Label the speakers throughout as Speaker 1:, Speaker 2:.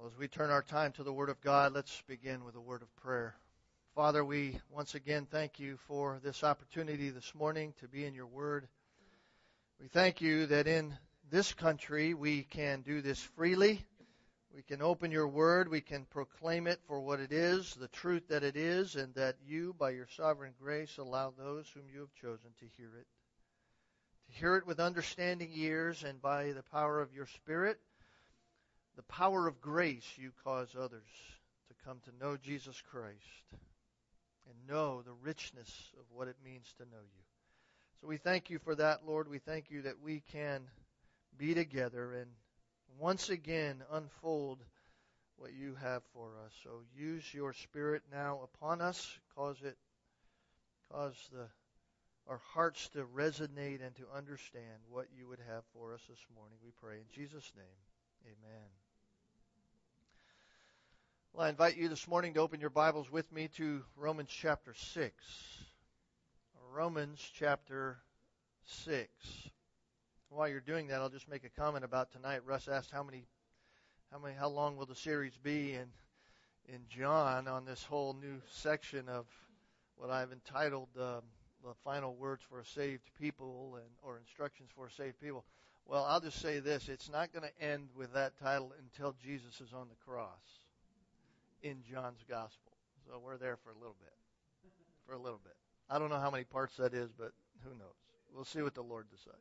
Speaker 1: Well, as we turn our time to the Word of God, let's begin with a word of prayer. Father, we once again thank you for this opportunity this morning to be in your Word. We thank you that in this country we can do this freely. We can open your Word, we can proclaim it for what it is, the truth that it is, and that you, by your sovereign grace, allow those whom you have chosen to hear it. To hear it with understanding ears and by the power of your Spirit the power of grace, you cause others to come to know Jesus Christ and know the richness of what it means to know you. So we thank you for that, Lord. We thank you that we can be together and once again unfold what you have for us. So use your spirit now upon us. Cause it cause the our hearts to resonate and to understand what you would have for us this morning. We pray in Jesus' name. Amen. Well, I invite you this morning to open your Bibles with me to Romans chapter 6. Romans chapter 6. While you're doing that, I'll just make a comment about tonight. Russ asked how many, how many, how long will the series be in, in John on this whole new section of what I've entitled um, the final words for a saved people and or instructions for a saved people. Well, I'll just say this: it's not going to end with that title until Jesus is on the cross in John's gospel. So we're there for a little bit. For a little bit. I don't know how many parts that is, but who knows? We'll see what the Lord decides.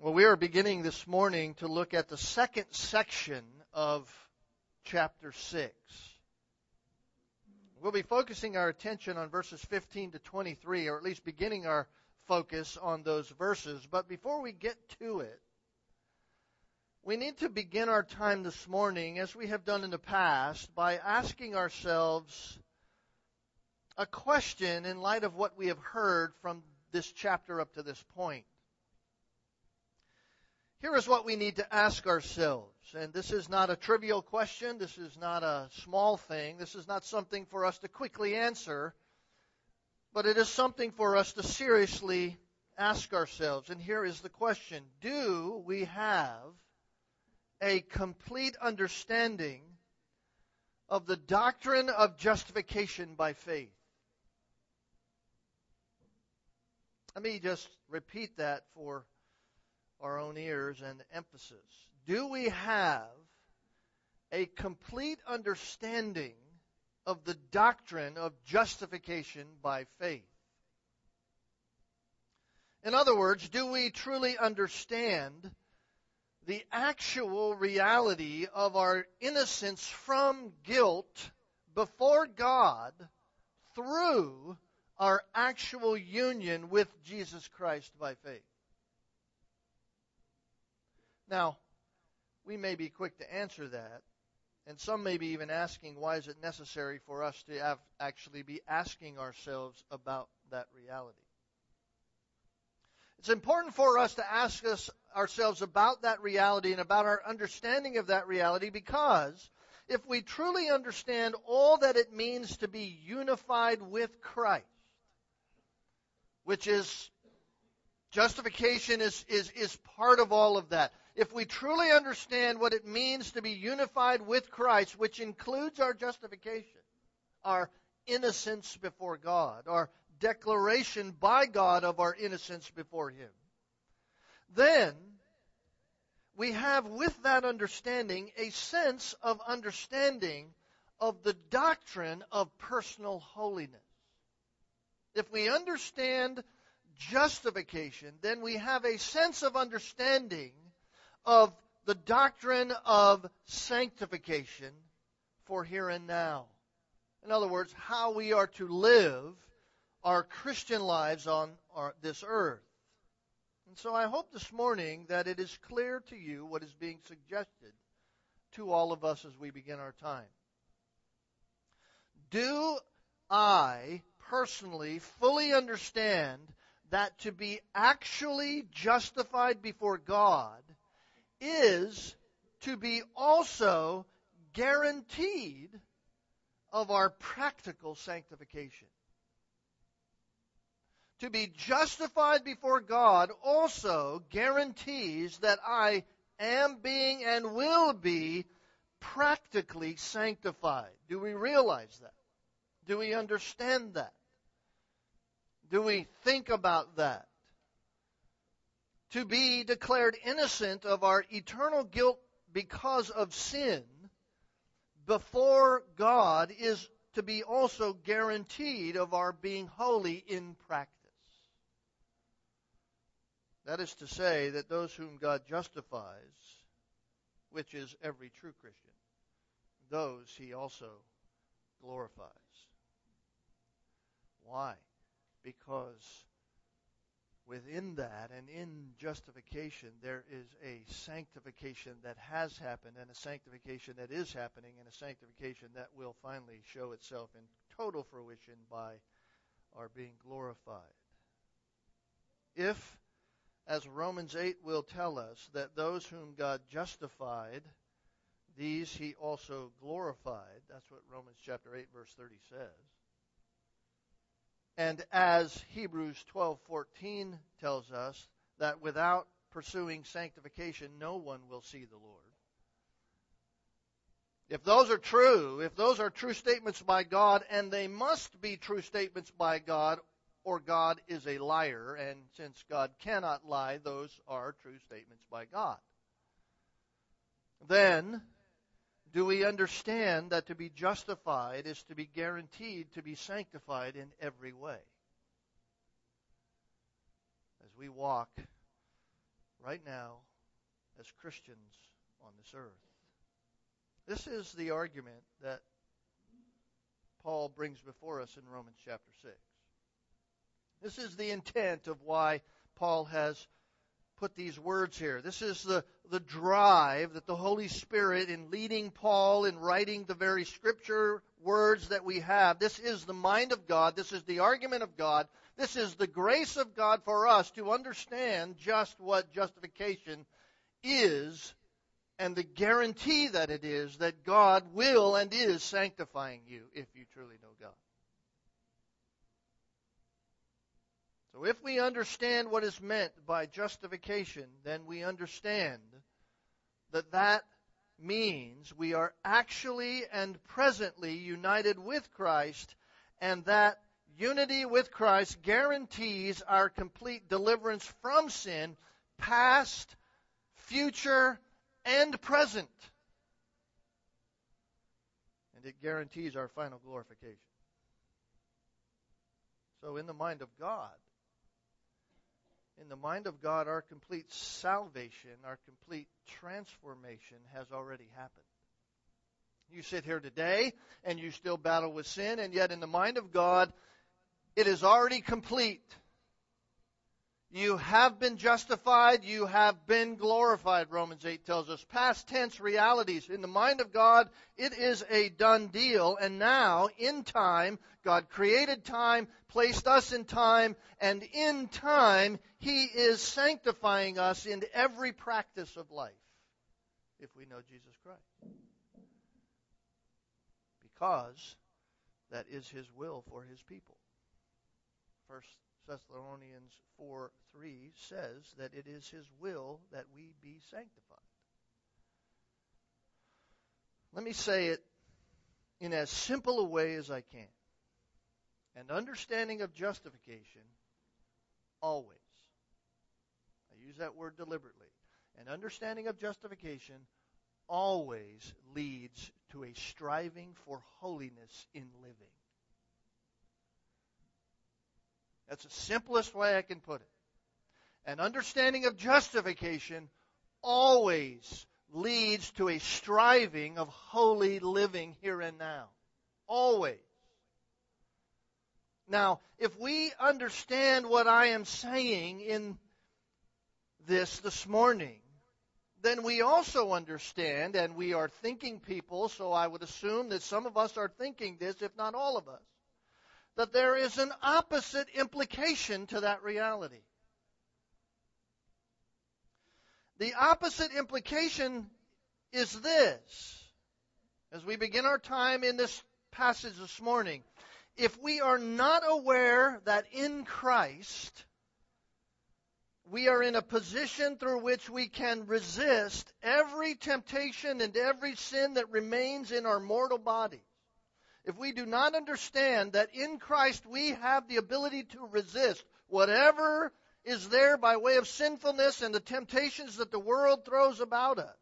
Speaker 1: Well, we are beginning this morning to look at the second section of chapter 6. We'll be focusing our attention on verses 15 to 23, or at least beginning our focus on those verses. But before we get to it, we need to begin our time this morning, as we have done in the past, by asking ourselves a question in light of what we have heard from this chapter up to this point. Here is what we need to ask ourselves. And this is not a trivial question. This is not a small thing. This is not something for us to quickly answer. But it is something for us to seriously ask ourselves. And here is the question Do we have a complete understanding of the doctrine of justification by faith. Let me just repeat that for our own ears and emphasis. Do we have a complete understanding of the doctrine of justification by faith? In other words, do we truly understand the actual reality of our innocence from guilt before God through our actual union with Jesus Christ by faith. Now, we may be quick to answer that, and some may be even asking, why is it necessary for us to have, actually be asking ourselves about that reality? It's important for us to ask us ourselves about that reality and about our understanding of that reality because if we truly understand all that it means to be unified with Christ, which is justification is, is, is part of all of that. If we truly understand what it means to be unified with Christ, which includes our justification, our innocence before God, our declaration by God of our innocence before Him, then we have with that understanding a sense of understanding of the doctrine of personal holiness. If we understand justification, then we have a sense of understanding of the doctrine of sanctification for here and now. In other words, how we are to live our Christian lives on our, this earth. And so I hope this morning that it is clear to you what is being suggested to all of us as we begin our time. Do I personally fully understand that to be actually justified before God is to be also guaranteed of our practical sanctification? To be justified before God also guarantees that I am being and will be practically sanctified. Do we realize that? Do we understand that? Do we think about that? To be declared innocent of our eternal guilt because of sin before God is to be also guaranteed of our being holy in practice. That is to say, that those whom God justifies, which is every true Christian, those he also glorifies. Why? Because within that and in justification, there is a sanctification that has happened, and a sanctification that is happening, and a sanctification that will finally show itself in total fruition by our being glorified. If, as Romans 8 will tell us, that those whom God justified, these he also glorified, that's what Romans chapter 8 verse 30 says and as Hebrews 12:14 tells us that without pursuing sanctification no one will see the Lord. If those are true, if those are true statements by God and they must be true statements by God or God is a liar and since God cannot lie, those are true statements by God. Then do we understand that to be justified is to be guaranteed to be sanctified in every way? As we walk right now as Christians on this earth. This is the argument that Paul brings before us in Romans chapter 6. This is the intent of why Paul has put these words here. This is the, the drive that the Holy Spirit, in leading Paul in writing the very scripture words that we have, this is the mind of God. This is the argument of God. This is the grace of God for us to understand just what justification is and the guarantee that it is that God will and is sanctifying you if you truly know God. So if we understand what is meant by justification, then we understand that that means we are actually and presently united with Christ, and that unity with Christ guarantees our complete deliverance from sin, past, future, and present. And it guarantees our final glorification. So, in the mind of God, in the mind of God, our complete salvation, our complete transformation has already happened. You sit here today and you still battle with sin, and yet in the mind of God, it is already complete. You have been justified. You have been glorified, Romans 8 tells us. Past tense realities. In the mind of God, it is a done deal. And now, in time, God created time, placed us in time, and in time, He is sanctifying us in every practice of life if we know Jesus Christ. Because that is His will for His people. First Thessalonians 4 3 says that it is His will that we be sanctified. Let me say it in as simple a way as I can. An understanding of justification always, I use that word deliberately, an understanding of justification always leads to a striving for holiness in living. That's the simplest way I can put it. An understanding of justification always leads to a striving of holy living here and now. Always. Now, if we understand what I am saying in this this morning, then we also understand, and we are thinking people, so I would assume that some of us are thinking this, if not all of us, that there is an opposite implication to that reality. The opposite implication is this. As we begin our time in this passage this morning, if we are not aware that in Christ we are in a position through which we can resist every temptation and every sin that remains in our mortal bodies. If we do not understand that in Christ we have the ability to resist whatever is there by way of sinfulness and the temptations that the world throws about us,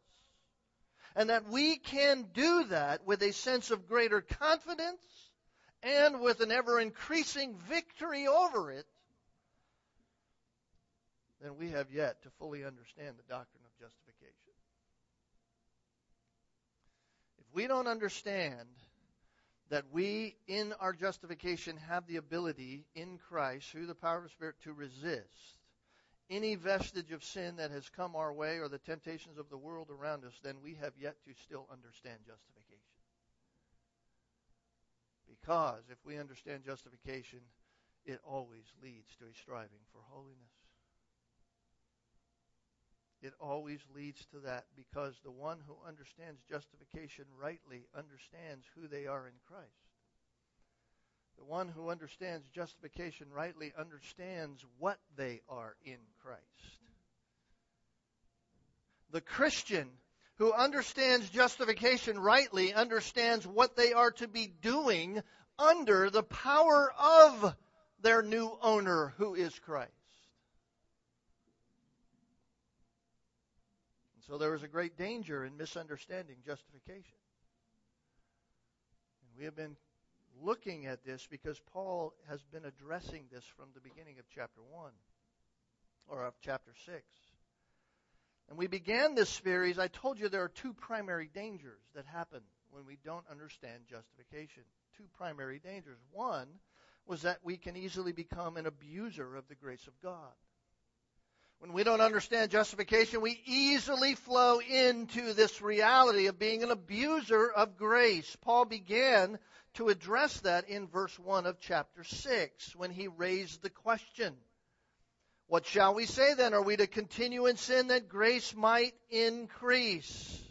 Speaker 1: and that we can do that with a sense of greater confidence and with an ever increasing victory over it, then we have yet to fully understand the doctrine of justification. If we don't understand that we, in our justification, have the ability in Christ, through the power of the Spirit, to resist any vestige of sin that has come our way or the temptations of the world around us, then we have yet to still understand justification. Because if we understand justification, it always leads to a striving for holiness. It always leads to that because the one who understands justification rightly understands who they are in Christ. The one who understands justification rightly understands what they are in Christ. The Christian who understands justification rightly understands what they are to be doing under the power of their new owner who is Christ. And so there is a great danger in misunderstanding justification. And we have been looking at this because Paul has been addressing this from the beginning of chapter 1 or of chapter 6. And we began this series, I told you there are two primary dangers that happen when we don't understand justification. Two primary dangers. One was that we can easily become an abuser of the grace of God. When we don't understand justification, we easily flow into this reality of being an abuser of grace. Paul began to address that in verse 1 of chapter 6 when he raised the question. What shall we say then? Are we to continue in sin that grace might increase?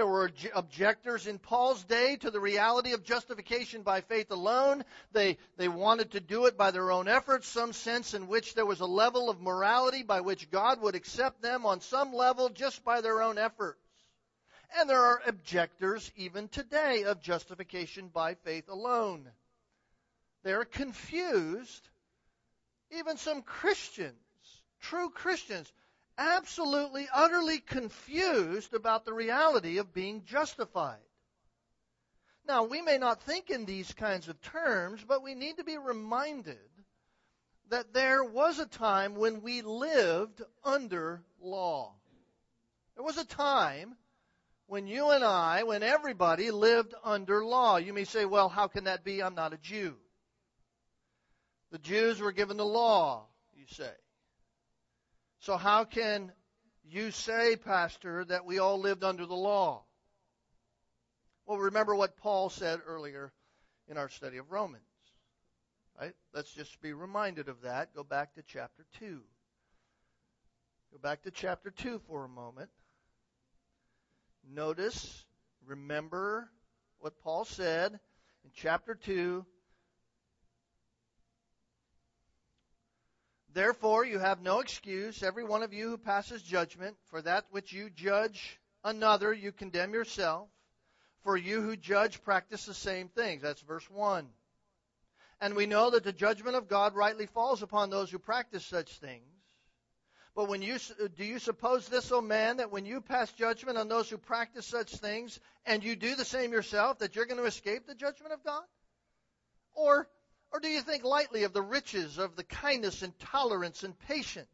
Speaker 1: There were objectors in Paul's day to the reality of justification by faith alone. They, they wanted to do it by their own efforts, some sense in which there was a level of morality by which God would accept them on some level just by their own efforts. And there are objectors even today of justification by faith alone. They're confused. Even some Christians, true Christians, absolutely, utterly confused about the reality of being justified. Now, we may not think in these kinds of terms, but we need to be reminded that there was a time when we lived under law. There was a time when you and I, when everybody lived under law. You may say, well, how can that be? I'm not a Jew. The Jews were given the law, you say. So how can you say, Pastor, that we all lived under the law? Well, remember what Paul said earlier in our study of Romans. Right? Let's just be reminded of that. Go back to chapter 2. Go back to chapter 2 for a moment. Notice, remember what Paul said in chapter 2. Therefore, you have no excuse, every one of you who passes judgment, for that which you judge another, you condemn yourself. For you who judge practice the same things. That's verse 1. And we know that the judgment of God rightly falls upon those who practice such things. But when you do you suppose this, O oh man, that when you pass judgment on those who practice such things, and you do the same yourself, that you're going to escape the judgment of God? Or, or do you think lightly of the riches of the kindness and tolerance and patience,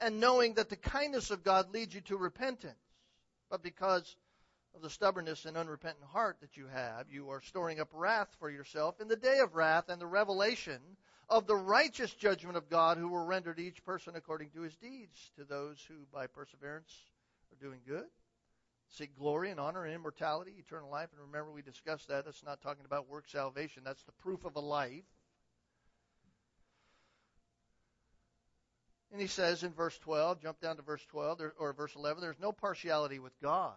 Speaker 1: and knowing that the kindness of God leads you to repentance? But because of the stubbornness and unrepentant heart that you have, you are storing up wrath for yourself in the day of wrath and the revelation of the righteous judgment of God who will render to each person according to his deeds, to those who by perseverance are doing good, seek glory and honor and immortality, eternal life. And remember, we discussed that. That's not talking about work salvation, that's the proof of a life. And he says in verse 12, jump down to verse 12 or verse 11, there's no partiality with God.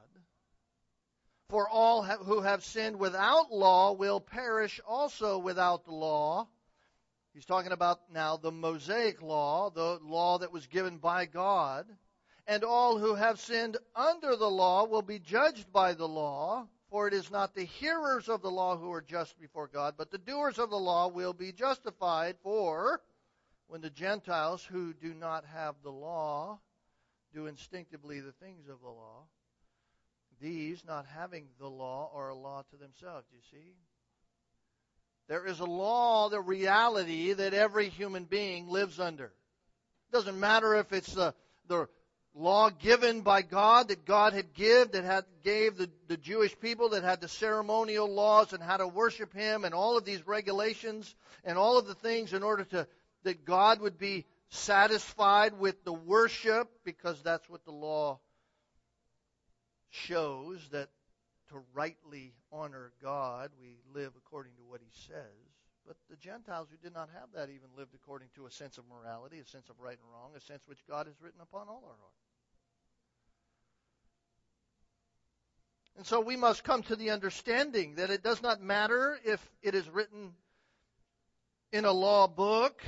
Speaker 1: For all who have sinned without law will perish also without the law He's talking about now the Mosaic law, the law that was given by God. And all who have sinned under the law will be judged by the law, for it is not the hearers of the law who are just before God, but the doers of the law will be justified. For when the Gentiles who do not have the law do instinctively the things of the law, these, not having the law, are a law to themselves. Do You see? There is a law, the reality that every human being lives under. It doesn't matter if it's the, the law given by God that God had give that had gave the, the Jewish people that had the ceremonial laws and how to worship Him and all of these regulations and all of the things in order to that God would be satisfied with the worship because that's what the law shows that to rightly honor God, we live according to what He says. But the Gentiles who did not have that even lived according to a sense of morality, a sense of right and wrong, a sense which God has written upon all our hearts. And so we must come to the understanding that it does not matter if it is written in a law book,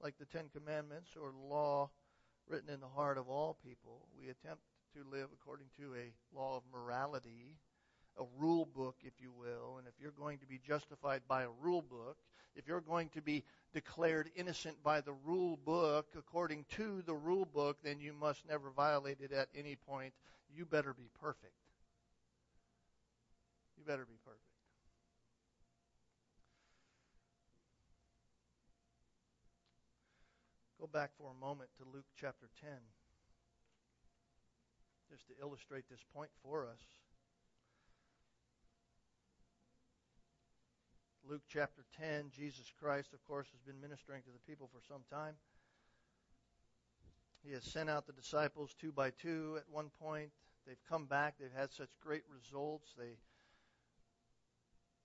Speaker 1: like the Ten Commandments, or law written in the heart of all people. We attempt to live according to a law of morality, a rule book, if you will. And if you're going to be justified by a rule book, if you're going to be declared innocent by the rule book according to the rule book, then you must never violate it at any point. You better be perfect. You better be perfect. Go back for a moment to Luke chapter 10 just to illustrate this point for us. Luke chapter 10, Jesus Christ, of course, has been ministering to the people for some time. He has sent out the disciples two by two at one point. They've come back. They've had such great results. They,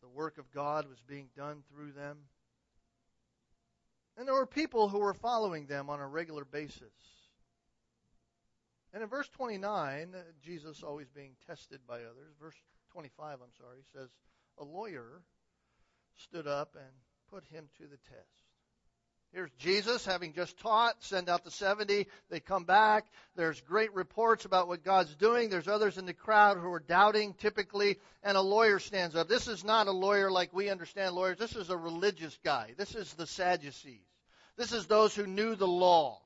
Speaker 1: the work of God was being done through them. And there were people who were following them on a regular basis. And in verse 29, Jesus always being tested by others, verse 25, I'm sorry, says, A lawyer stood up and put him to the test. Here's Jesus having just taught, send out the 70. They come back. There's great reports about what God's doing. There's others in the crowd who are doubting typically, and a lawyer stands up. This is not a lawyer like we understand lawyers. This is a religious guy. This is the Sadducees. This is those who knew the law,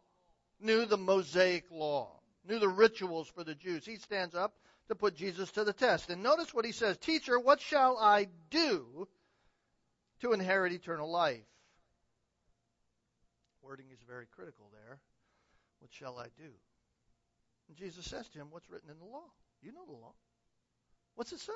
Speaker 1: knew the Mosaic law knew the rituals for the Jews. He stands up to put Jesus to the test. And notice what he says Teacher, what shall I do to inherit eternal life? Wording is very critical there. What shall I do? And Jesus says to him, What's written in the law? You know the law. What's it say?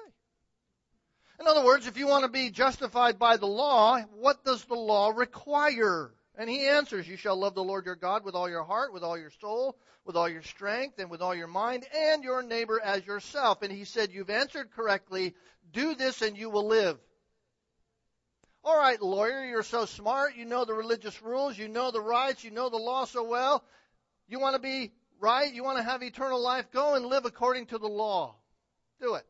Speaker 1: In other words, if you want to be justified by the law, what does the law require? And he answers, You shall love the Lord your God with all your heart, with all your soul, with all your strength, and with all your mind, and your neighbor as yourself. And he said, You've answered correctly. Do this and you will live. All right, lawyer, you're so smart. You know the religious rules. You know the rights. You know the law so well. You want to be right? You want to have eternal life? Go and live according to the law. Do it.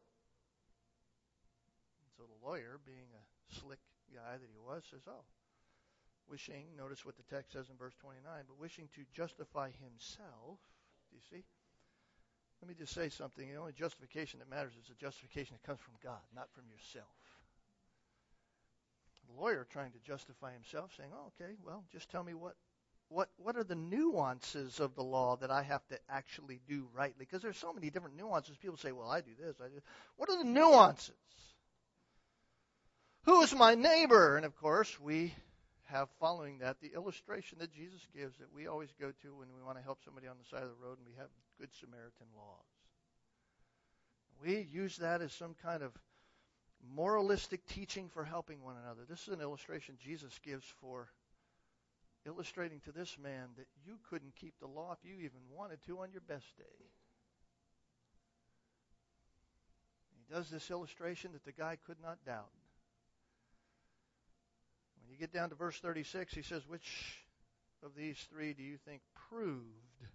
Speaker 1: So the lawyer, being a slick guy that he was, says, Oh, wishing, notice what the text says in verse 29, but wishing to justify himself. Do you see? Let me just say something. The only justification that matters is a justification that comes from God, not from yourself. The lawyer trying to justify himself, saying, "Oh, okay, well, just tell me what, what, what are the nuances of the law that I have to actually do rightly? Because there's so many different nuances. People say, "Well, I do this, I do." What are the nuances? Who is my neighbor? And of course, we have following that the illustration that Jesus gives that we always go to when we want to help somebody on the side of the road and we have Good Samaritan laws. We use that as some kind of moralistic teaching for helping one another. This is an illustration Jesus gives for illustrating to this man that you couldn't keep the law if you even wanted to on your best day. He does this illustration that the guy could not doubt When you get down to verse 36, he says, Which of these three do you think proved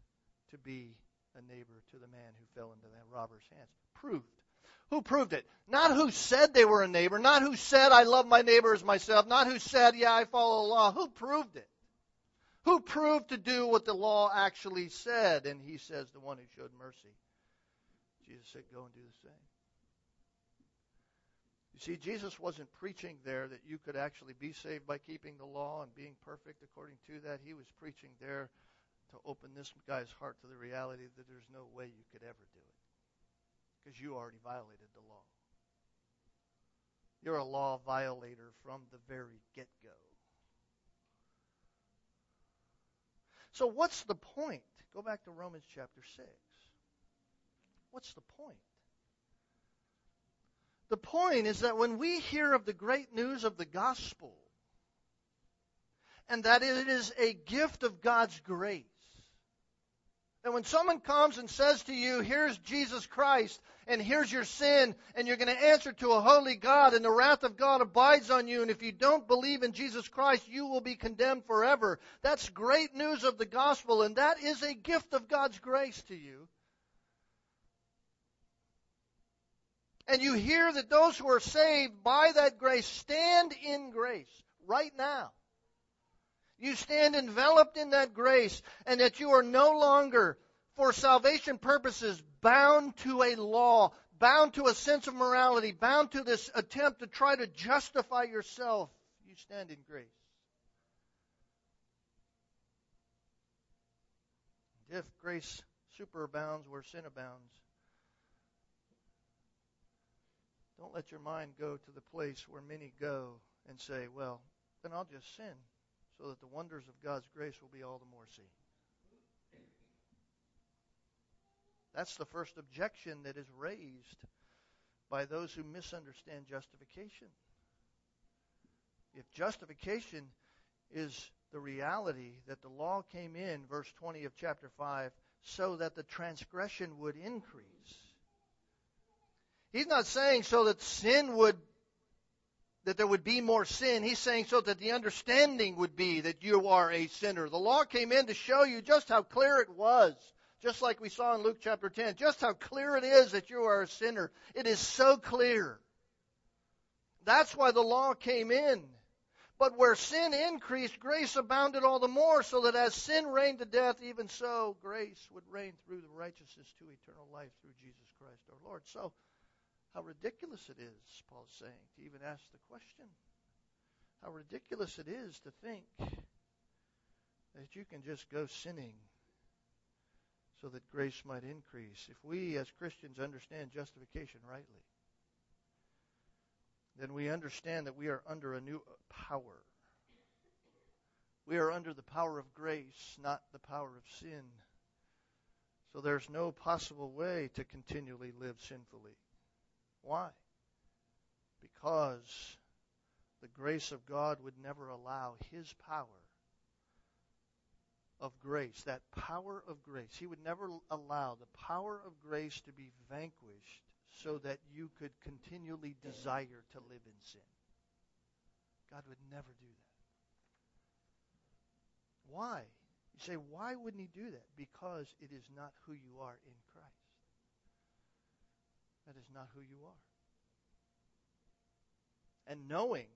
Speaker 1: to be a neighbor to the man who fell into that robber's hands? Proved. Who proved it? Not who said they were a neighbor, not who said, I love my neighbor as myself, not who said, yeah, I follow the law. Who proved it? Who proved to do what the law actually said? And he says, the one who showed mercy. Jesus said, go and do the same. You see, Jesus wasn't preaching there that you could actually be saved by keeping the law and being perfect according to that. He was preaching there to open this guy's heart to the reality that there's no way you could ever do it because you already violated the law. You're a law violator from the very get go. So, what's the point? Go back to Romans chapter 6. What's the point? The point is that when we hear of the great news of the gospel, and that it is a gift of God's grace, that when someone comes and says to you, here's Jesus Christ, and here's your sin, and you're going to answer to a holy God, and the wrath of God abides on you, and if you don't believe in Jesus Christ, you will be condemned forever. That's great news of the gospel, and that is a gift of God's grace to you. And you hear that those who are saved by that grace stand in grace right now. You stand enveloped in that grace, and that you are no longer, for salvation purposes, bound to a law, bound to a sense of morality, bound to this attempt to try to justify yourself. You stand in grace. And If grace superabounds where sin abounds, don't let your mind go to the place where many go and say, well, then I'll just sin so that the wonders of God's grace will be all the more seen. That's the first objection that is raised by those who misunderstand justification. If justification is the reality that the law came in, verse 20 of chapter 5, so that the transgression would increase. He's not saying so that sin would that there would be more sin. He's saying so that the understanding would be that you are a sinner. The law came in to show you just how clear it was, just like we saw in Luke chapter 10, just how clear it is that you are a sinner. It is so clear. That's why the law came in. But where sin increased, grace abounded all the more, so that as sin reigned to death, even so grace would reign through the righteousness to eternal life through Jesus Christ our Lord. So, how ridiculous it is, Paul's saying, to even ask the question. How ridiculous it is to think that you can just go sinning so that grace might increase. If we as Christians understand justification rightly, then we understand that we are under a new power. We are under the power of grace, not the power of sin. So there's no possible way to continually live sinfully. Why? Because the grace of God would never allow His power of grace, that power of grace, He would never allow the power of grace to be vanquished so that you could continually desire to live in sin. God would never do that. Why? You say, why wouldn't He do that? Because it is not who you are in Christ. That is not who you are. And knowing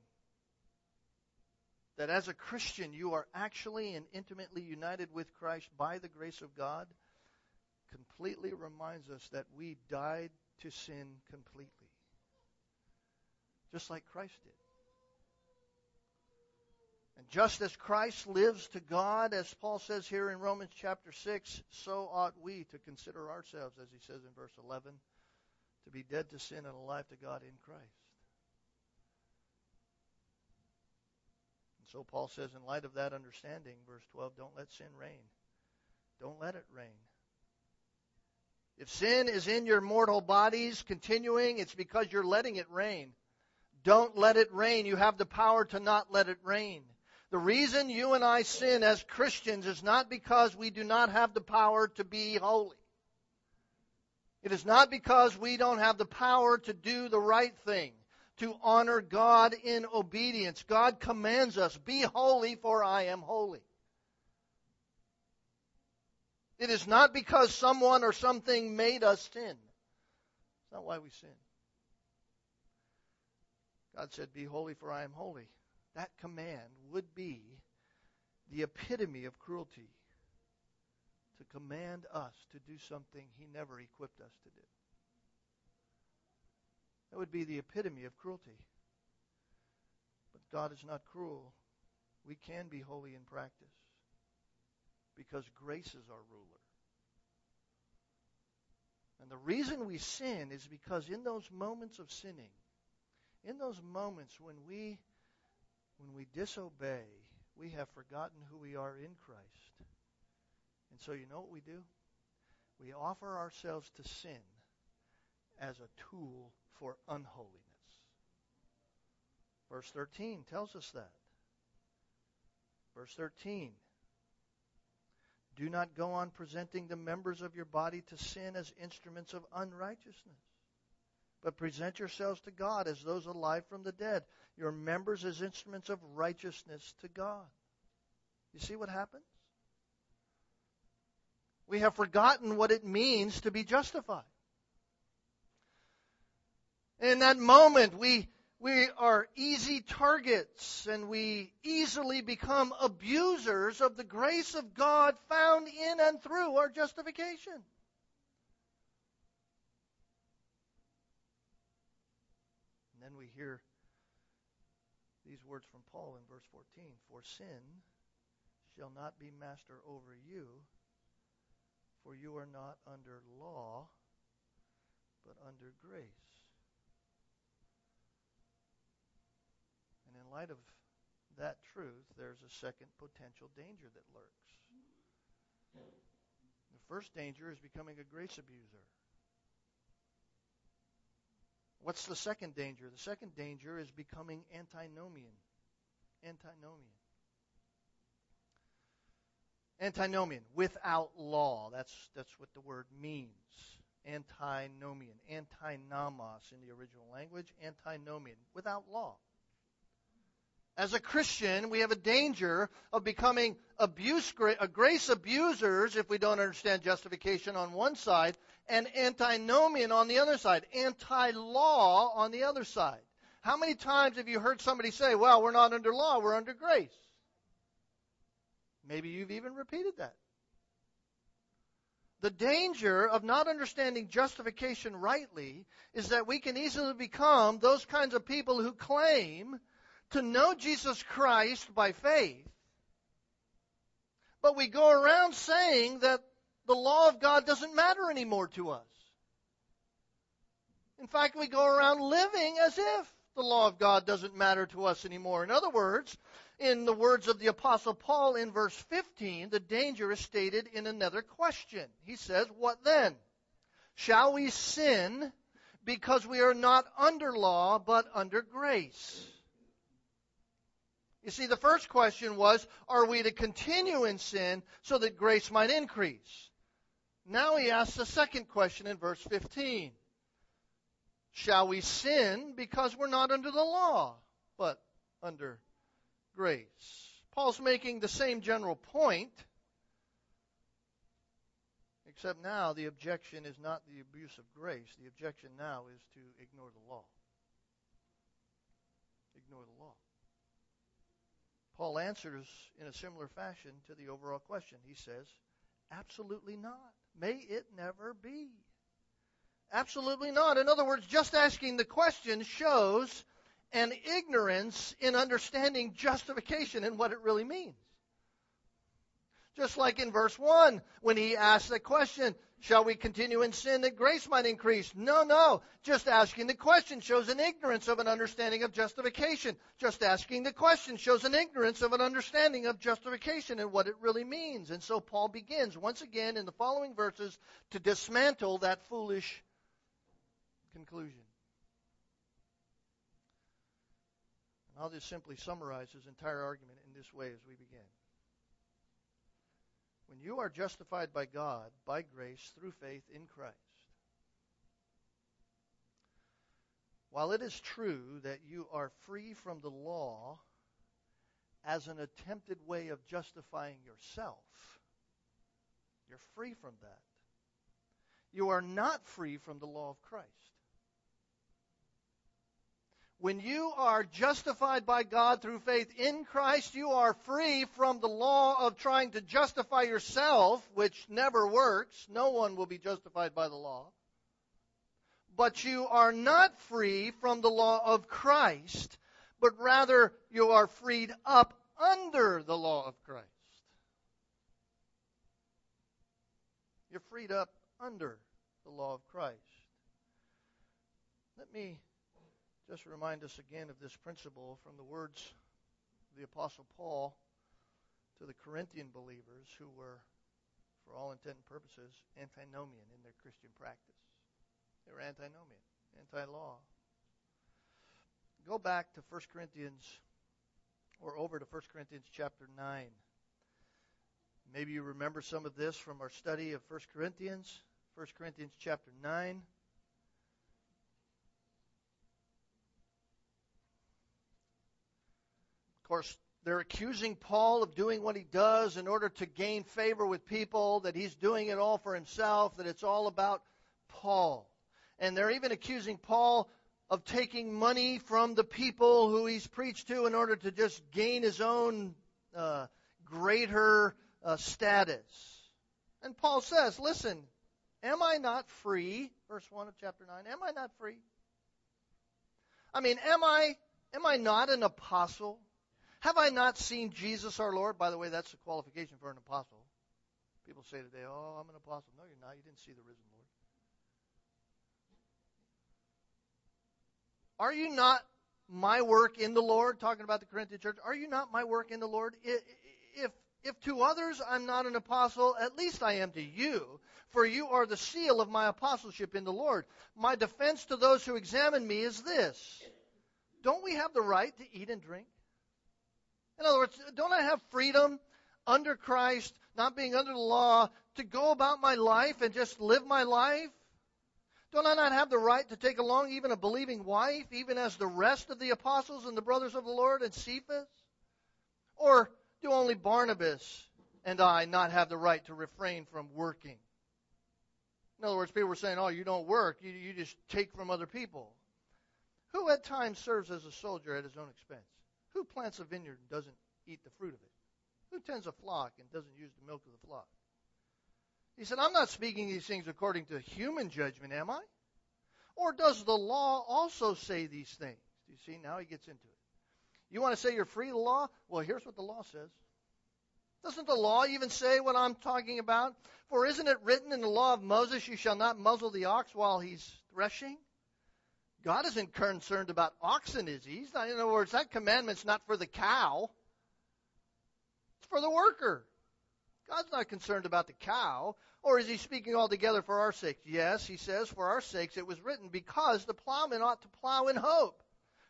Speaker 1: that as a Christian you are actually and intimately united with Christ by the grace of God completely reminds us that we died to sin completely. Just like Christ did. And just as Christ lives to God, as Paul says here in Romans chapter 6, so ought we to consider ourselves, as he says in verse 11 to be dead to sin and alive to God in Christ. So Paul says, in light of that understanding, verse 12, don't let sin reign. Don't let it reign. If sin is in your mortal bodies continuing, it's because you're letting it reign. Don't let it reign. You have the power to not let it reign. The reason you and I sin as Christians is not because we do not have the power to be holy. It is not because we don't have the power to do the right thing, to honor God in obedience. God commands us, Be holy, for I am holy. It is not because someone or something made us sin. It's not why we sin. God said, Be holy, for I am holy. That command would be the epitome of cruelty to command us to do something He never equipped us to do. That would be the epitome of cruelty. But God is not cruel. We can be holy in practice because grace is our ruler. And the reason we sin is because in those moments of sinning, in those moments when we when we disobey, we have forgotten who we are in Christ. And so you know what we do? We offer ourselves to sin as a tool for unholiness. Verse 13 tells us that. Verse 13 Do not go on presenting the members of your body to sin as instruments of unrighteousness, but present yourselves to God as those alive from the dead, your members as instruments of righteousness to God. You see what happens? We have forgotten what it means to be justified. In that moment, we, we are easy targets and we easily become abusers of the grace of God found in and through our justification. And then we hear these words from Paul in verse 14 For sin shall not be master over you, for you are not under law, but under grace. In light of that truth, there's a second potential danger that lurks. The first danger is becoming a grace abuser. What's the second danger? The second danger is becoming antinomian. Antinomian. Antinomian, without law. That's, that's what the word means. Antinomian. Antinomos in the original language. Antinomian. Without law. As a Christian, we have a danger of becoming abuse, uh, grace abusers if we don't understand justification on one side, and antinomian on the other side, anti law on the other side. How many times have you heard somebody say, well, we're not under law, we're under grace? Maybe you've even repeated that. The danger of not understanding justification rightly is that we can easily become those kinds of people who claim to know Jesus Christ by faith, but we go around saying that the law of God doesn't matter anymore to us. In fact, we go around living as if the law of God doesn't matter to us anymore. In other words, in the words of the Apostle Paul in verse 15, the danger is stated in another question. He says, What then? Shall we sin because we are not under law but under grace? You see, the first question was, are we to continue in sin so that grace might increase? Now he asks the second question in verse 15. Shall we sin because we're not under the law, but under grace? Paul's making the same general point, except now the objection is not the abuse of grace. The objection now is to ignore the law. Ignore the law. Paul answers in a similar fashion to the overall question. He says, Absolutely not. May it never be. Absolutely not. In other words, just asking the question shows an ignorance in understanding justification and what it really means. Just like in verse 1, when he asked the question, Shall we continue in sin that grace might increase? No, no. Just asking the question shows an ignorance of an understanding of justification. Just asking the question shows an ignorance of an understanding of justification and what it really means. And so Paul begins once again in the following verses to dismantle that foolish conclusion. And I'll just simply summarize his entire argument in this way as we begin. When you are justified by God, by grace, through faith in Christ, while it is true that you are free from the law as an attempted way of justifying yourself, you're free from that. You are not free from the law of Christ. When you are justified by God through faith in Christ, you are free from the law of trying to justify yourself, which never works. No one will be justified by the law. But you are not free from the law of Christ, but rather you are freed up under the law of Christ. You're freed up under the law of Christ. Let me just remind us again of this principle from the words of the Apostle Paul to the Corinthian believers who were, for all intent and purposes, antinomian in their Christian practice. They were antinomian, anti law. Go back to 1 Corinthians, or over to 1 Corinthians chapter 9. Maybe you remember some of this from our study of 1 Corinthians. 1 Corinthians chapter 9. Of course, they're accusing Paul of doing what he does in order to gain favor with people, that he's doing it all for himself, that it's all about Paul. And they're even accusing Paul of taking money from the people who he's preached to in order to just gain his own uh, greater uh, status. And Paul says, listen, am I not free? Verse 1 of chapter 9. Am I not free? I mean, am I, am I not an apostle? Have I not seen Jesus our Lord? By the way, that's the qualification for an apostle. People say today, oh, I'm an apostle. No, you're not. You didn't see the risen Lord. Are you not my work in the Lord? Talking about the Corinthian church. Are you not my work in the Lord? If if to others I'm not an apostle, at least I am to you, for you are the seal of my apostleship in the Lord. My defense to those who examine me is this Don't we have the right to eat and drink? In other words, don't I have freedom under Christ, not being under the law, to go about my life and just live my life? Don't I not have the right to take along even a believing wife, even as the rest of the apostles and the brothers of the Lord and Cephas? Or do only Barnabas and I not have the right to refrain from working? In other words, people were saying, oh, you don't work, you, you just take from other people. Who at times serves as a soldier at his own expense? Who plants a vineyard and doesn't eat the fruit of it? Who tends a flock and doesn't use the milk of the flock? He said, I'm not speaking these things according to human judgment, am I? Or does the law also say these things? Do you see? Now he gets into it. You want to say you're free of the law? Well, here's what the law says. Doesn't the law even say what I'm talking about? For isn't it written in the law of Moses, you shall not muzzle the ox while he's threshing? God isn't concerned about oxen, is he? In other words, that commandment's not for the cow. It's for the worker. God's not concerned about the cow. Or is he speaking altogether for our sakes? Yes, he says, for our sakes it was written, because the plowman ought to plow in hope.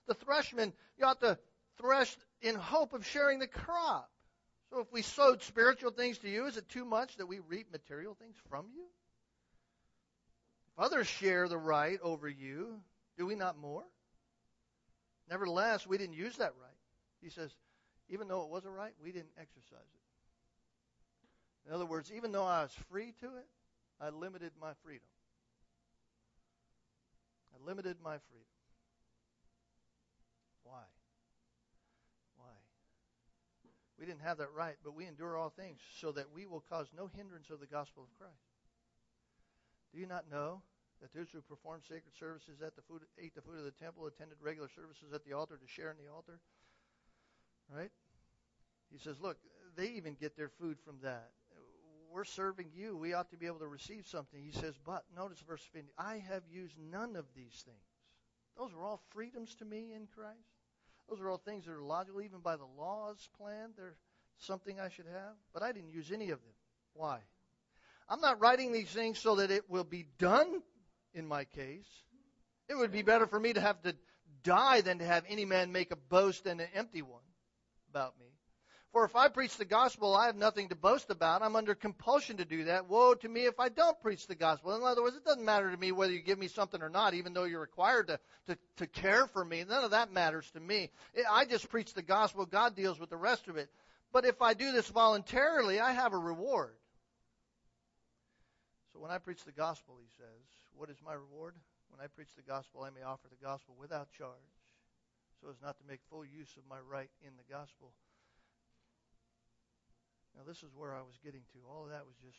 Speaker 1: The threshman ought to thresh in hope of sharing the crop. So if we sowed spiritual things to you, is it too much that we reap material things from you? If others share the right over you, do we not more? Nevertheless, we didn't use that right. He says, even though it was a right, we didn't exercise it. In other words, even though I was free to it, I limited my freedom. I limited my freedom. Why? Why? We didn't have that right, but we endure all things so that we will cause no hindrance of the gospel of Christ. Do you not know that those who performed sacred services at the food, ate the food of the temple, attended regular services at the altar to share in the altar? Right? He says, look, they even get their food from that. We're serving you. We ought to be able to receive something. He says, but notice verse 50. I have used none of these things. Those are all freedoms to me in Christ. Those are all things that are logical, even by the law's plan. They're something I should have. But I didn't use any of them. Why? I'm not writing these things so that it will be done in my case. It would be better for me to have to die than to have any man make a boast and an empty one about me. For if I preach the gospel, I have nothing to boast about. I'm under compulsion to do that. Woe to me if I don't preach the gospel. In other words, it doesn't matter to me whether you give me something or not, even though you're required to, to, to care for me. None of that matters to me. I just preach the gospel. God deals with the rest of it. But if I do this voluntarily, I have a reward. So when I preach the gospel, he says, what is my reward? When I preach the gospel, I may offer the gospel without charge. so as not to make full use of my right in the gospel. Now, this is where I was getting to. All of that was just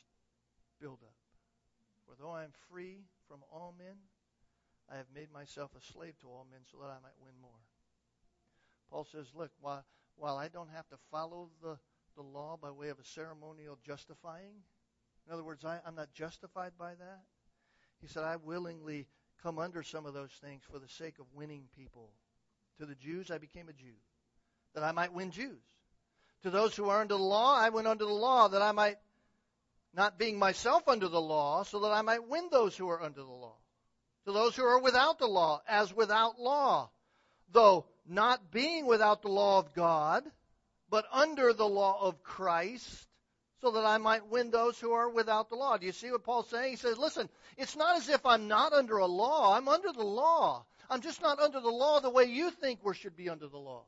Speaker 1: build up. For though I am free from all men, I have made myself a slave to all men so that I might win more. Paul says, Look, while, while I don't have to follow the, the law by way of a ceremonial justifying, in other words, I, I'm not justified by that. He said, I willingly come under some of those things for the sake of winning people. To the Jews, I became a Jew, that I might win Jews. To those who are under the law, I went under the law, that I might, not being myself under the law, so that I might win those who are under the law. To those who are without the law, as without law, though not being without the law of God, but under the law of Christ, so that I might win those who are without the law. Do you see what Paul's saying? He says, listen, it's not as if I'm not under a law. I'm under the law. I'm just not under the law the way you think we should be under the law.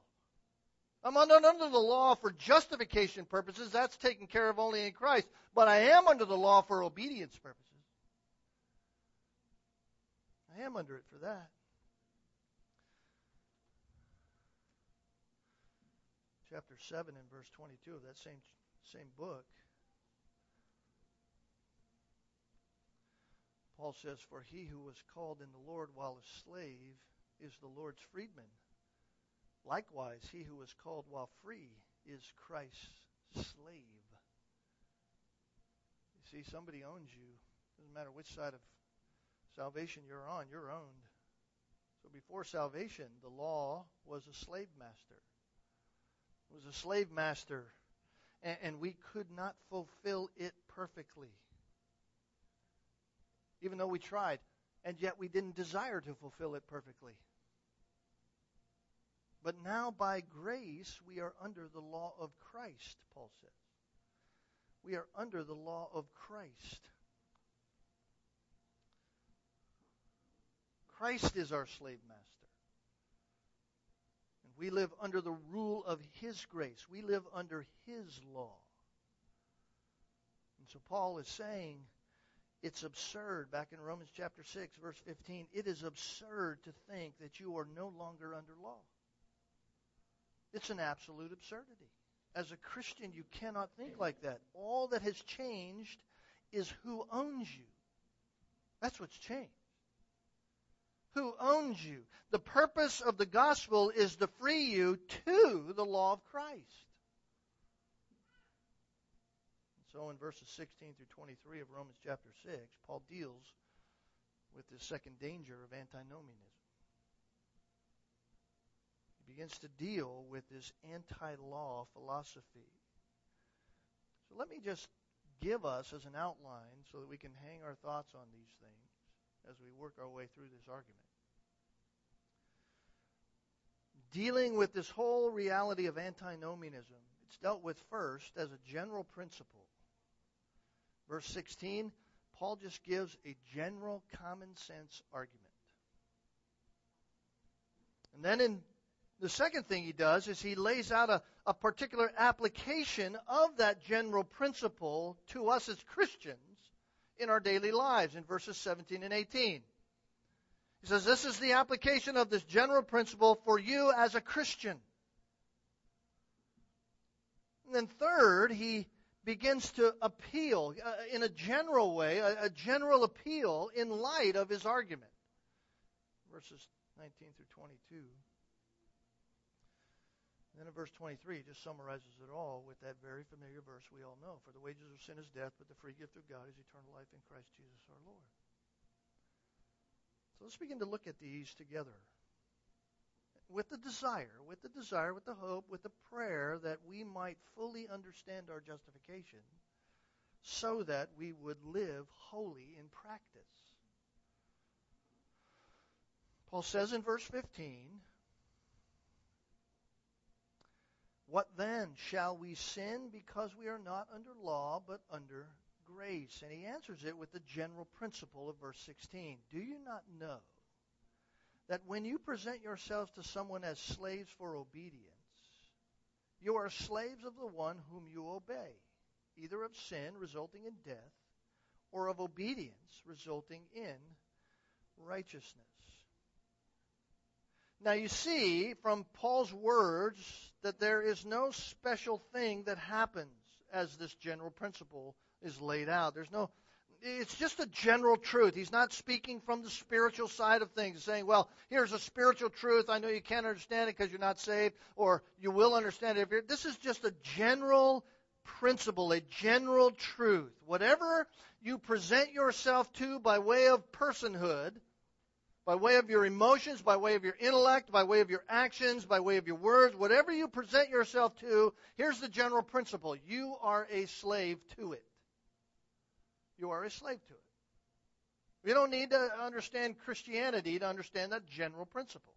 Speaker 1: I'm under, under the law for justification purposes. That's taken care of only in Christ. But I am under the law for obedience purposes. I am under it for that. Chapter 7 and verse 22 of that same, same book. Paul says, For he who was called in the Lord while a slave is the Lord's freedman. Likewise, he who was called while free is Christ's slave. You see, somebody owns you. Doesn't matter which side of salvation you're on, you're owned. So before salvation, the law was a slave master. It was a slave master, and, and we could not fulfill it perfectly even though we tried, and yet we didn't desire to fulfill it perfectly. But now, by grace, we are under the law of Christ, Paul says. We are under the law of Christ. Christ is our slave master. And we live under the rule of His grace. We live under His law. And so Paul is saying it's absurd. Back in Romans chapter 6, verse 15, it is absurd to think that you are no longer under law. It's an absolute absurdity. As a Christian, you cannot think like that. All that has changed is who owns you. That's what's changed. Who owns you? The purpose of the gospel is to free you to the law of Christ. So in verses 16 through 23 of Romans chapter 6, Paul deals with the second danger of antinomianism. He begins to deal with this anti-law philosophy. So let me just give us as an outline so that we can hang our thoughts on these things as we work our way through this argument. Dealing with this whole reality of antinomianism, it's dealt with first as a general principle Verse 16, Paul just gives a general common sense argument. And then in the second thing he does is he lays out a, a particular application of that general principle to us as Christians in our daily lives in verses 17 and 18. He says, This is the application of this general principle for you as a Christian. And then, third, he begins to appeal uh, in a general way, a, a, general appeal in light of his argument. Verses 19 through 22. And then in verse 23, he just summarizes it all with that very familiar verse we all know. For the wages of sin is death, but the free gift of God is eternal life in Christ Jesus our Lord. So let's begin to look at these together with the desire, with the desire, with the hope, with the prayer that we might fully understand our justification so that we would live holy in practice. Paul says in verse 15, What then? Shall we sin because we are not under law but under grace? And he answers it with the general principle of verse 16. Do you not know that when you present yourselves to someone as slaves for obedience, you are slaves of the one whom you obey, either of sin resulting in death or of obedience resulting in righteousness. Now you see from Paul's words that there is no special thing that happens as this general principle is laid out. There's no it's just a general truth. He's not speaking from the spiritual side of things, saying, well, here's a spiritual truth. I know you can't understand it because you're not saved, or you will understand it if you're. This is just a general principle, a general truth. Whatever you present yourself to by way of personhood, by way of your emotions, by way of your intellect, by way of your actions, by way of your words, whatever you present yourself to, here's the general principle. You are a slave to it. You are a slave to it. You don't need to understand Christianity to understand that general principle.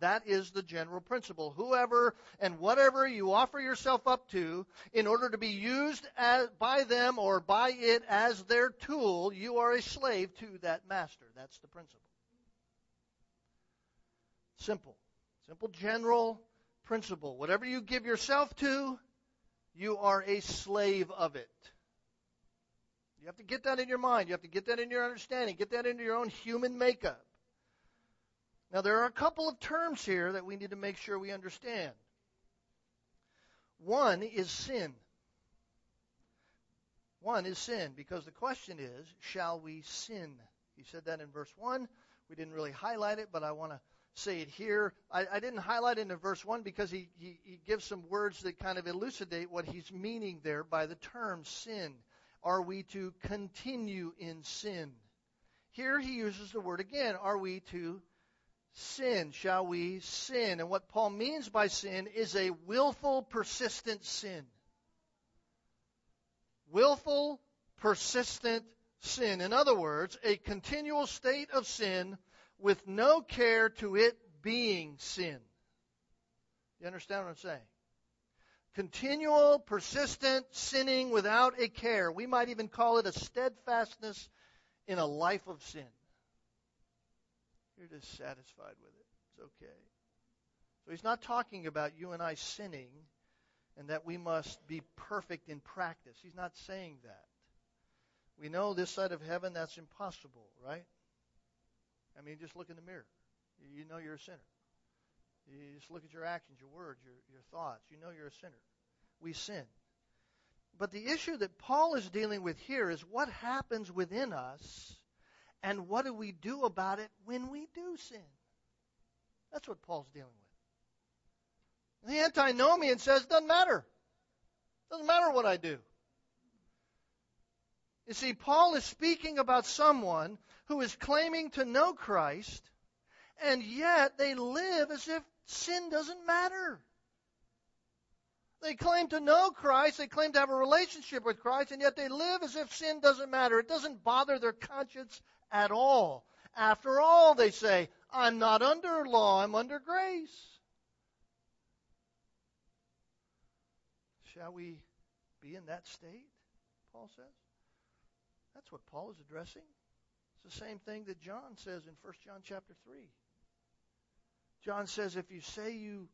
Speaker 1: That is the general principle. Whoever and whatever you offer yourself up to in order to be used as, by them or by it as their tool, you are a slave to that master. That's the principle. Simple. Simple general principle. Whatever you give yourself to, you are a slave of it. You have to get that in your mind. You have to get that in your understanding. Get that into your own human makeup. Now, there are a couple of terms here that we need to make sure we understand. One is sin. One is sin, because the question is, shall we sin? He said that in verse 1. We didn't really highlight it, but I want to say it here. I, I, didn't highlight it in verse 1 because he, he, he gives some words that kind of elucidate what he's meaning there by the term sin. Are we to continue in sin? Here he uses the word again. Are we to sin? Shall we sin? And what Paul means by sin is a willful, persistent sin. Willful, persistent sin. In other words, a continual state of sin with no care to it being sin. You understand what I'm saying? Continual, persistent sinning without a care. We might even call it a steadfastness in a life of sin. You're just satisfied with it. It's okay. So he's not talking about you and I sinning and that we must be perfect in practice. He's not saying that. We know this side of heaven that's impossible, right? I mean, just look in the mirror. You know you're a sinner. You just look at your actions, your words, your, your thoughts. You know you're a sinner. We sin. But the issue that Paul is dealing with here is what happens within us and what do we do about it when we do sin. That's what Paul's dealing with. The antinomian says, doesn't matter. Doesn't matter what I do. You see, Paul is speaking about someone who is claiming to know Christ, and yet they live as if sin doesn't matter. They claim to know Christ, they claim to have a relationship with Christ, and yet they live as if sin doesn't matter. It doesn't bother their conscience at all. After all, they say, I'm not under law, I'm under grace. Shall we be in that state? Paul says. That's what Paul is addressing. It's the same thing that John says in 1 John chapter 3. John says, if you say you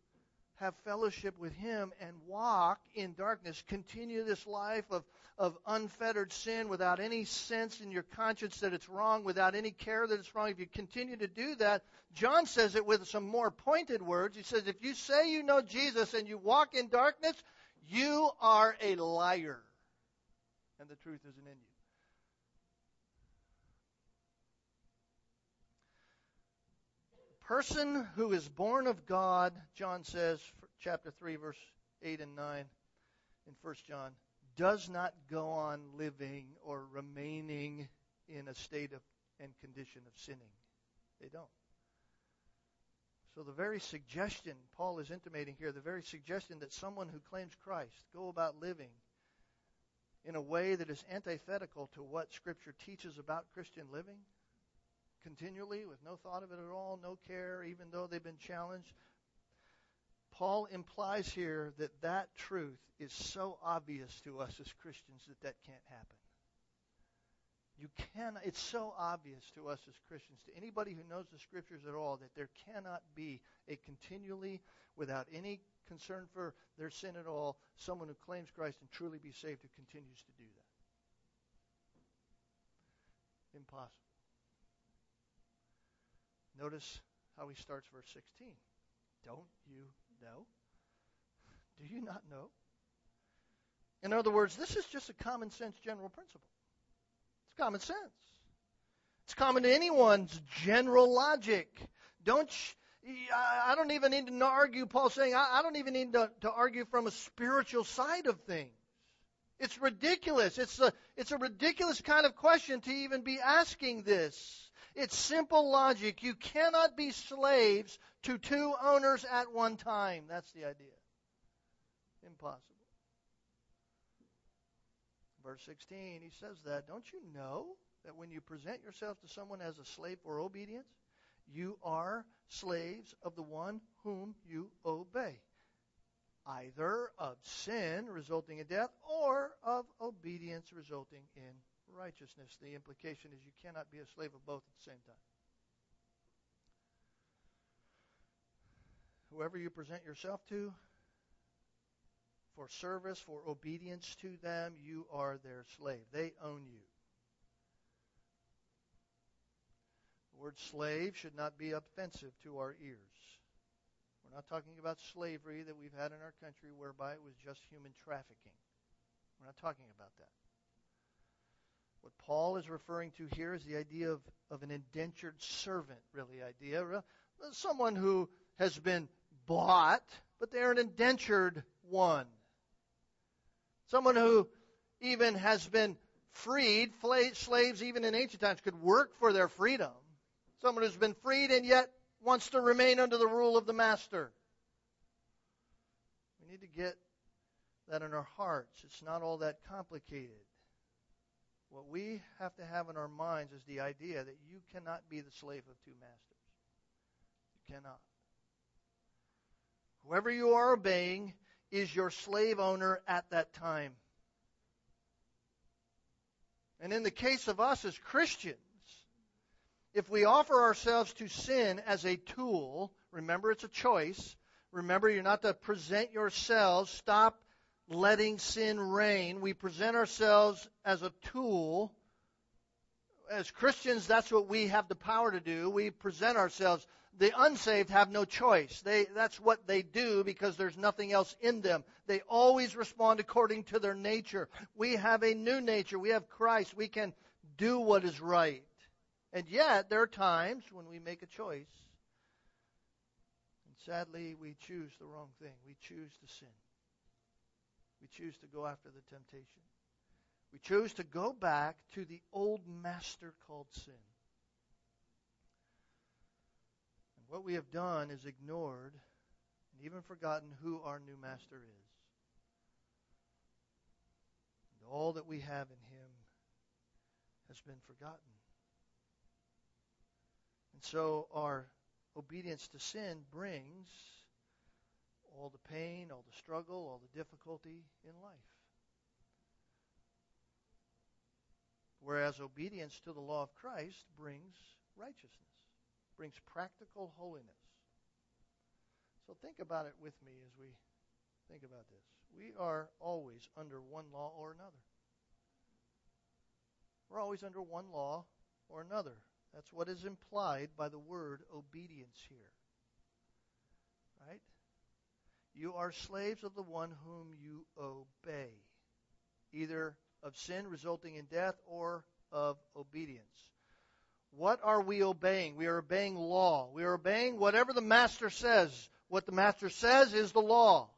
Speaker 1: have fellowship with him and walk in darkness, continue this life of, of unfettered sin without any sense in your conscience that it's wrong, without any care that it's wrong, if you continue to do that, John says it with some more pointed words. He says, if you say you know Jesus and you walk in darkness, you are a liar. And the truth isn't in you. Person who is born of God, John says, chapter 3, verse 8 and 9 in 1 John, does not go on living or remaining in a state of and condition of sinning. They don't. So the very suggestion Paul is intimating here, the very suggestion that someone who claims Christ go about living in a way that is antithetical to what Scripture teaches about Christian living, continually with no thought of it at all, no care, even though they've been challenged. Paul implies here that that truth is so obvious to us as Christians that that can't happen. You can it's so obvious to us as Christians, to anybody who knows the scriptures at all, that there cannot be a continually, without any concern for their sin at all, someone who claims Christ and truly be saved who continues to do that. Impossible. Notice how he starts verse 16. Don't you know? Do you not know? In other words, this is just a common sense general principle. It's common sense. It's common to anyone's general logic. Don't I don't even need to argue. Paul's saying I don't even need to, to argue from a spiritual side of things. It's ridiculous. It's a, it's a ridiculous kind of question to even be asking this. It's simple logic. You cannot be slaves to two owners at one time. That's the idea. Impossible. Verse 16, he says that. Don't you know that when you present yourself to someone as a slave for obedience, you are slaves of the one whom you obey? either of sin resulting in death or of obedience resulting in righteousness. The implication is you cannot be a slave of both at the same time. Whoever you present yourself to for service, for obedience to them, you are their slave. They own you. The word slave should not be offensive to our ears. We're not talking about slavery that we've had in our country whereby it was just human trafficking. We're not talking about that. What Paul is referring to here is the idea of, of an indentured servant, really, idea. Someone who has been bought, but they're an indentured one. Someone who even has been freed. Slaves, even in ancient times, could work for their freedom. Someone who's been freed and yet wants to remain under the rule of the master. We need to get that in our hearts. It's not all that complicated. What we have to have in our minds is the idea that you cannot be the slave of two masters. You cannot. Whoever you are obeying is your slave owner at that time. And in the case of us as Christians, if we offer ourselves to sin as a tool, remember it's a choice. Remember, you're not to present yourselves. Stop letting sin reign. We present ourselves as a tool. As Christians, that's what we have the power to do. We present ourselves. The unsaved have no choice. They, that's what they do because there's nothing else in them. They always respond according to their nature. We have a new nature. We have Christ. We can do what is right. And yet, there are times when we make a choice, and sadly, we choose the wrong thing. We choose to sin. We choose to go after the temptation. We choose to go back to the old master called sin. And what we have done is ignored and even forgotten who our new master is. And all that we have in him has been forgotten. And so our obedience to sin brings all the pain, all the struggle, all the difficulty in life. Whereas obedience to the law of Christ brings righteousness, brings practical holiness. So think about it with me as we think about this. We are always under one law or another. We're always under one law or another. That's what is implied by the word obedience here. Right? You are slaves of the one whom you obey, either of sin resulting in death or of obedience. What are we obeying? We are obeying law. We are obeying whatever the master says. What the master says is the law.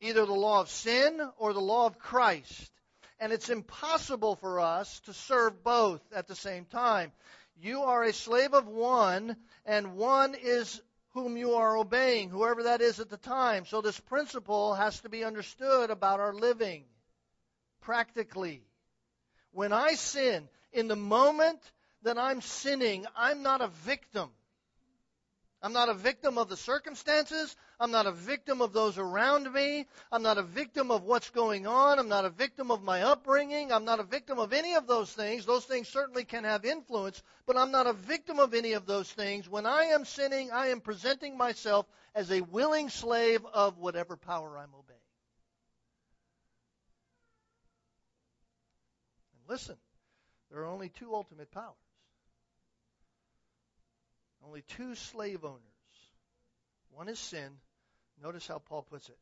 Speaker 1: Either the law of sin or the law of Christ and it's impossible for us to serve both at the same time. You are a slave of one, and one is whom you are obeying, whoever that is at the time. So this principle has to be understood about our living practically. When I sin, in the moment that I'm sinning, I'm not a victim. I'm not a victim of the circumstances. I'm not a victim of those around me. I'm not a victim of what's going on. I'm not a victim of my upbringing. I'm not a victim of any of those things. Those things certainly can have influence, but I'm not a victim of any of those things. When I am sinning, I am presenting myself as a willing slave of whatever power I'm obeying. And listen, there are only two ultimate powers. Only two slave owners. One is sin. Notice how Paul puts it.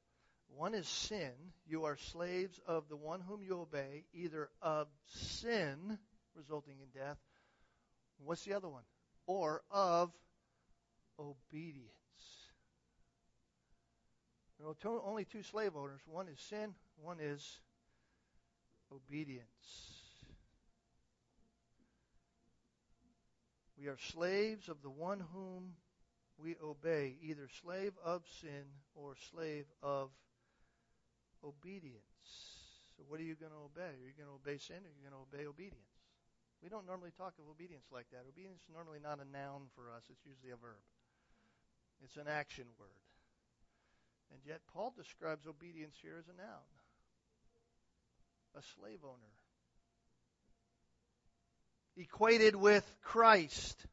Speaker 1: One is sin. You are slaves of the one whom you obey, either of sin, resulting in death. What's the other one? Or of obedience. There are only two slave owners. One is sin, one is obedience. We are slaves of the one whom we obey, either slave of sin or slave of obedience. So, what are you going to obey? Are you going to obey sin or are you going to obey obedience? We don't normally talk of obedience like that. Obedience is normally not a noun for us, it's usually a verb, it's an action word. And yet, Paul describes obedience here as a noun a slave owner. Equated with Christ.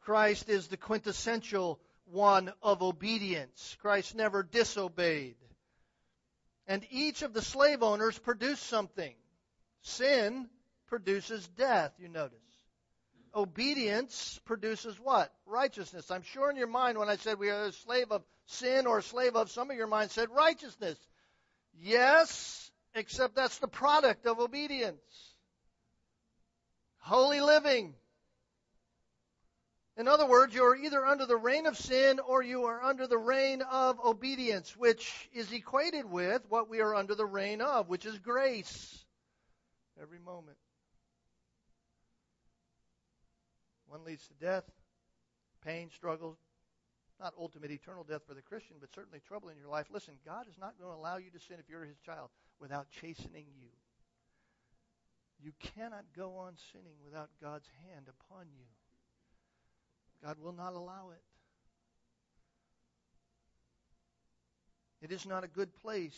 Speaker 1: Christ is the quintessential one of obedience. Christ never disobeyed. And each of the slave owners produced something. Sin produces death, you notice. Obedience produces what? Righteousness. I'm sure in your mind when I said we are a slave of sin or a slave of, some of your mind said righteousness. Yes, except that's the product of obedience. Holy living. In other words, you are either under the reign of sin or you are under the reign of obedience, which is equated with what we are under the reign of, which is grace. Every moment. One leads to death, pain, struggle, not ultimate eternal death for the Christian, but certainly trouble in your life. Listen, God is not going to allow you to sin if you're his child without chastening you. You cannot go on sinning without God's hand upon you. God will not allow it. It is not a good place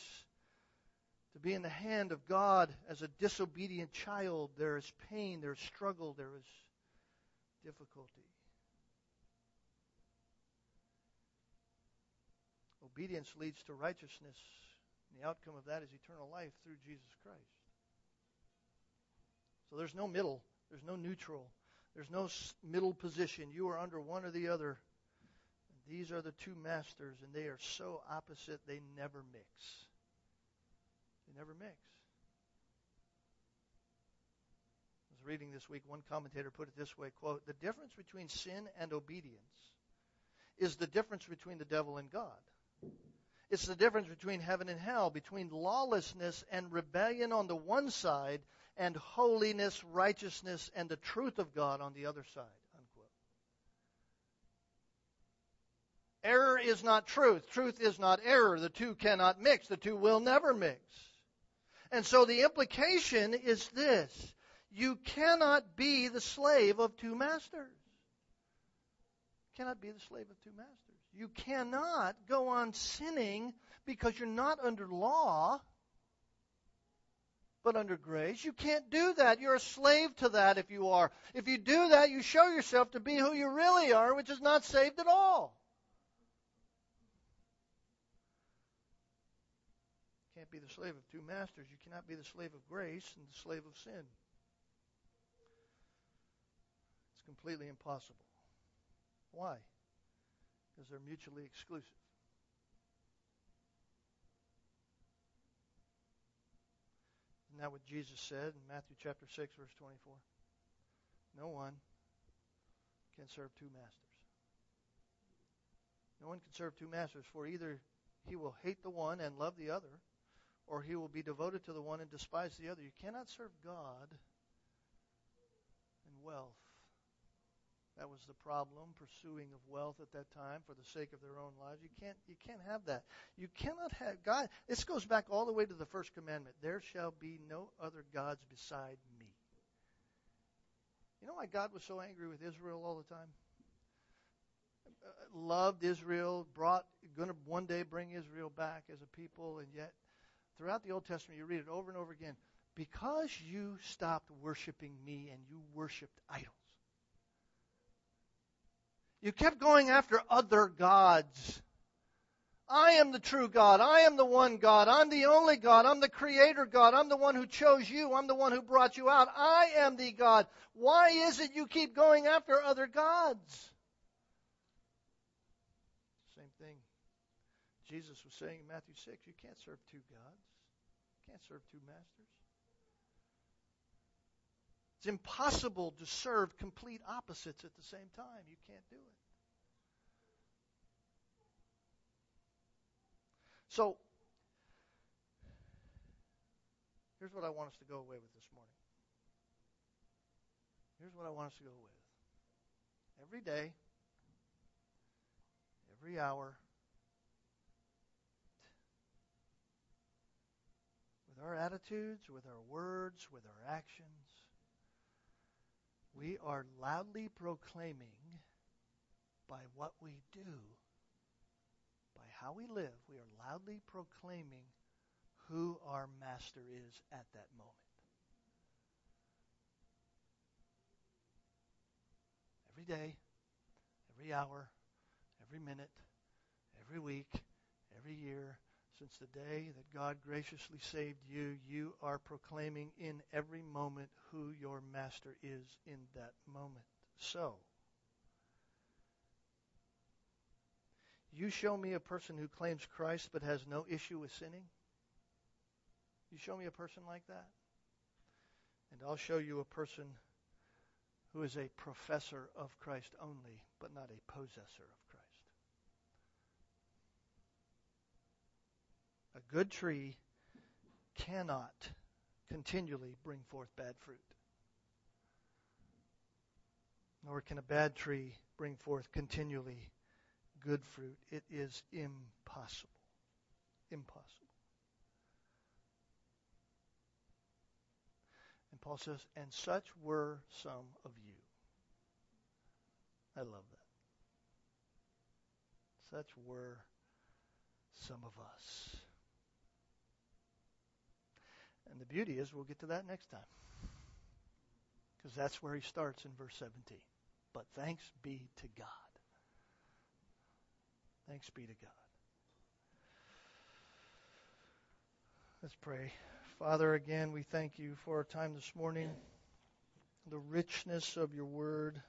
Speaker 1: to be in the hand of God as a disobedient child. There is pain, there is struggle, there is difficulty. Obedience leads to righteousness, and the outcome of that is eternal life through Jesus Christ. So there's no middle, there's no neutral, there's no middle position. You are under one or the other. These are the two masters, and they are so opposite they never mix. They never mix. I was reading this week, one commentator put it this way, quote, the difference between sin and obedience is the difference between the devil and God. It's the difference between heaven and hell, between lawlessness and rebellion on the one side and holiness, righteousness, and the truth of God on the other side. Unquote. Error is not truth. Truth is not error. The two cannot mix. The two will never mix. And so the implication is this you cannot be the slave of two masters. You cannot be the slave of two masters. You cannot go on sinning because you're not under law but under grace. You can't do that. You're a slave to that if you are. If you do that, you show yourself to be who you really are, which is not saved at all. You can't be the slave of two masters. You cannot be the slave of grace and the slave of sin. It's completely impossible. Why? Because they're mutually exclusive. Isn't that what Jesus said in Matthew chapter 6, verse 24? No one can serve two masters. No one can serve two masters, for either he will hate the one and love the other, or he will be devoted to the one and despise the other. You cannot serve God and wealth. That was the problem, pursuing of wealth at that time for the sake of their own lives. You can't you can't have that. You cannot have God. This goes back all the way to the first commandment. There shall be no other gods beside me. You know why God was so angry with Israel all the time? Uh, loved Israel, brought going to one day bring Israel back as a people, and yet throughout the Old Testament you read it over and over again. Because you stopped worshiping me and you worshiped idols. You kept going after other gods. I am the true God. I am the one God. I'm the only God. I'm the creator God. I'm the one who chose you. I'm the one who brought you out. I am the God. Why is it you keep going after other gods? Same thing Jesus was saying in Matthew 6 you can't serve two gods, you can't serve two masters. It's impossible to serve complete opposites at the same time. You can't do it. So, here's what I want us to go away with this morning. Here's what I want us to go away with. Every day, every hour, with our attitudes, with our words, with our actions, we are loudly proclaiming by what we do, by how we live, we are loudly proclaiming who our master is at that moment. Every day, every hour, every minute, every week, every year, since the day that God graciously saved you, you are proclaiming in every moment who your master is in that moment. So, you show me a person who claims Christ but has no issue with sinning. You show me a person like that. And I'll show you a person who is a professor of Christ only, but not a possessor of A good tree cannot continually bring forth bad fruit. Nor can a bad tree bring forth continually good fruit. It is impossible. Impossible. And Paul says, and such were some of you. I love that. Such were some of us. And the beauty is, we'll get to that next time. Because that's where he starts in verse 17. But thanks be to God. Thanks be to God. Let's pray. Father, again, we thank you for our time this morning, the richness of your word.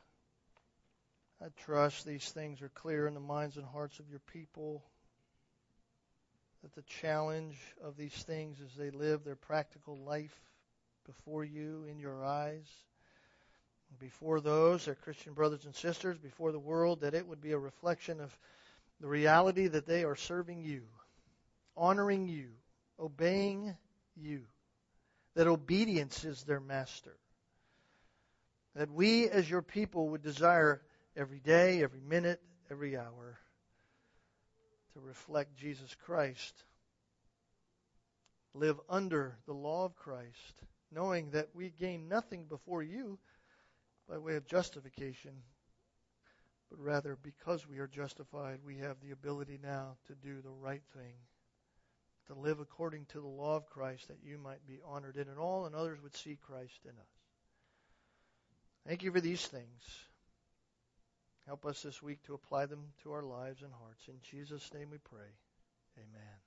Speaker 1: I trust these things are clear in the minds and hearts of your people that the challenge of these things as they live their practical life before you in your eyes, before those, their Christian brothers and sisters, before the world, that it would be a reflection of the reality that they are serving you, honoring you, obeying you, that obedience is their master. That we as your people would desire every day, every minute, every hour to reflect Jesus Christ. Live under the law of Christ, knowing that we gain nothing before you by way of justification, but rather because we are justified, we have the ability now to do the right thing, to live according to the law of Christ, that you might be honored in it all and others would see Christ in us. Thank you for these things. Help us this week to apply them to our lives and hearts. In Jesus' name we pray. Amen.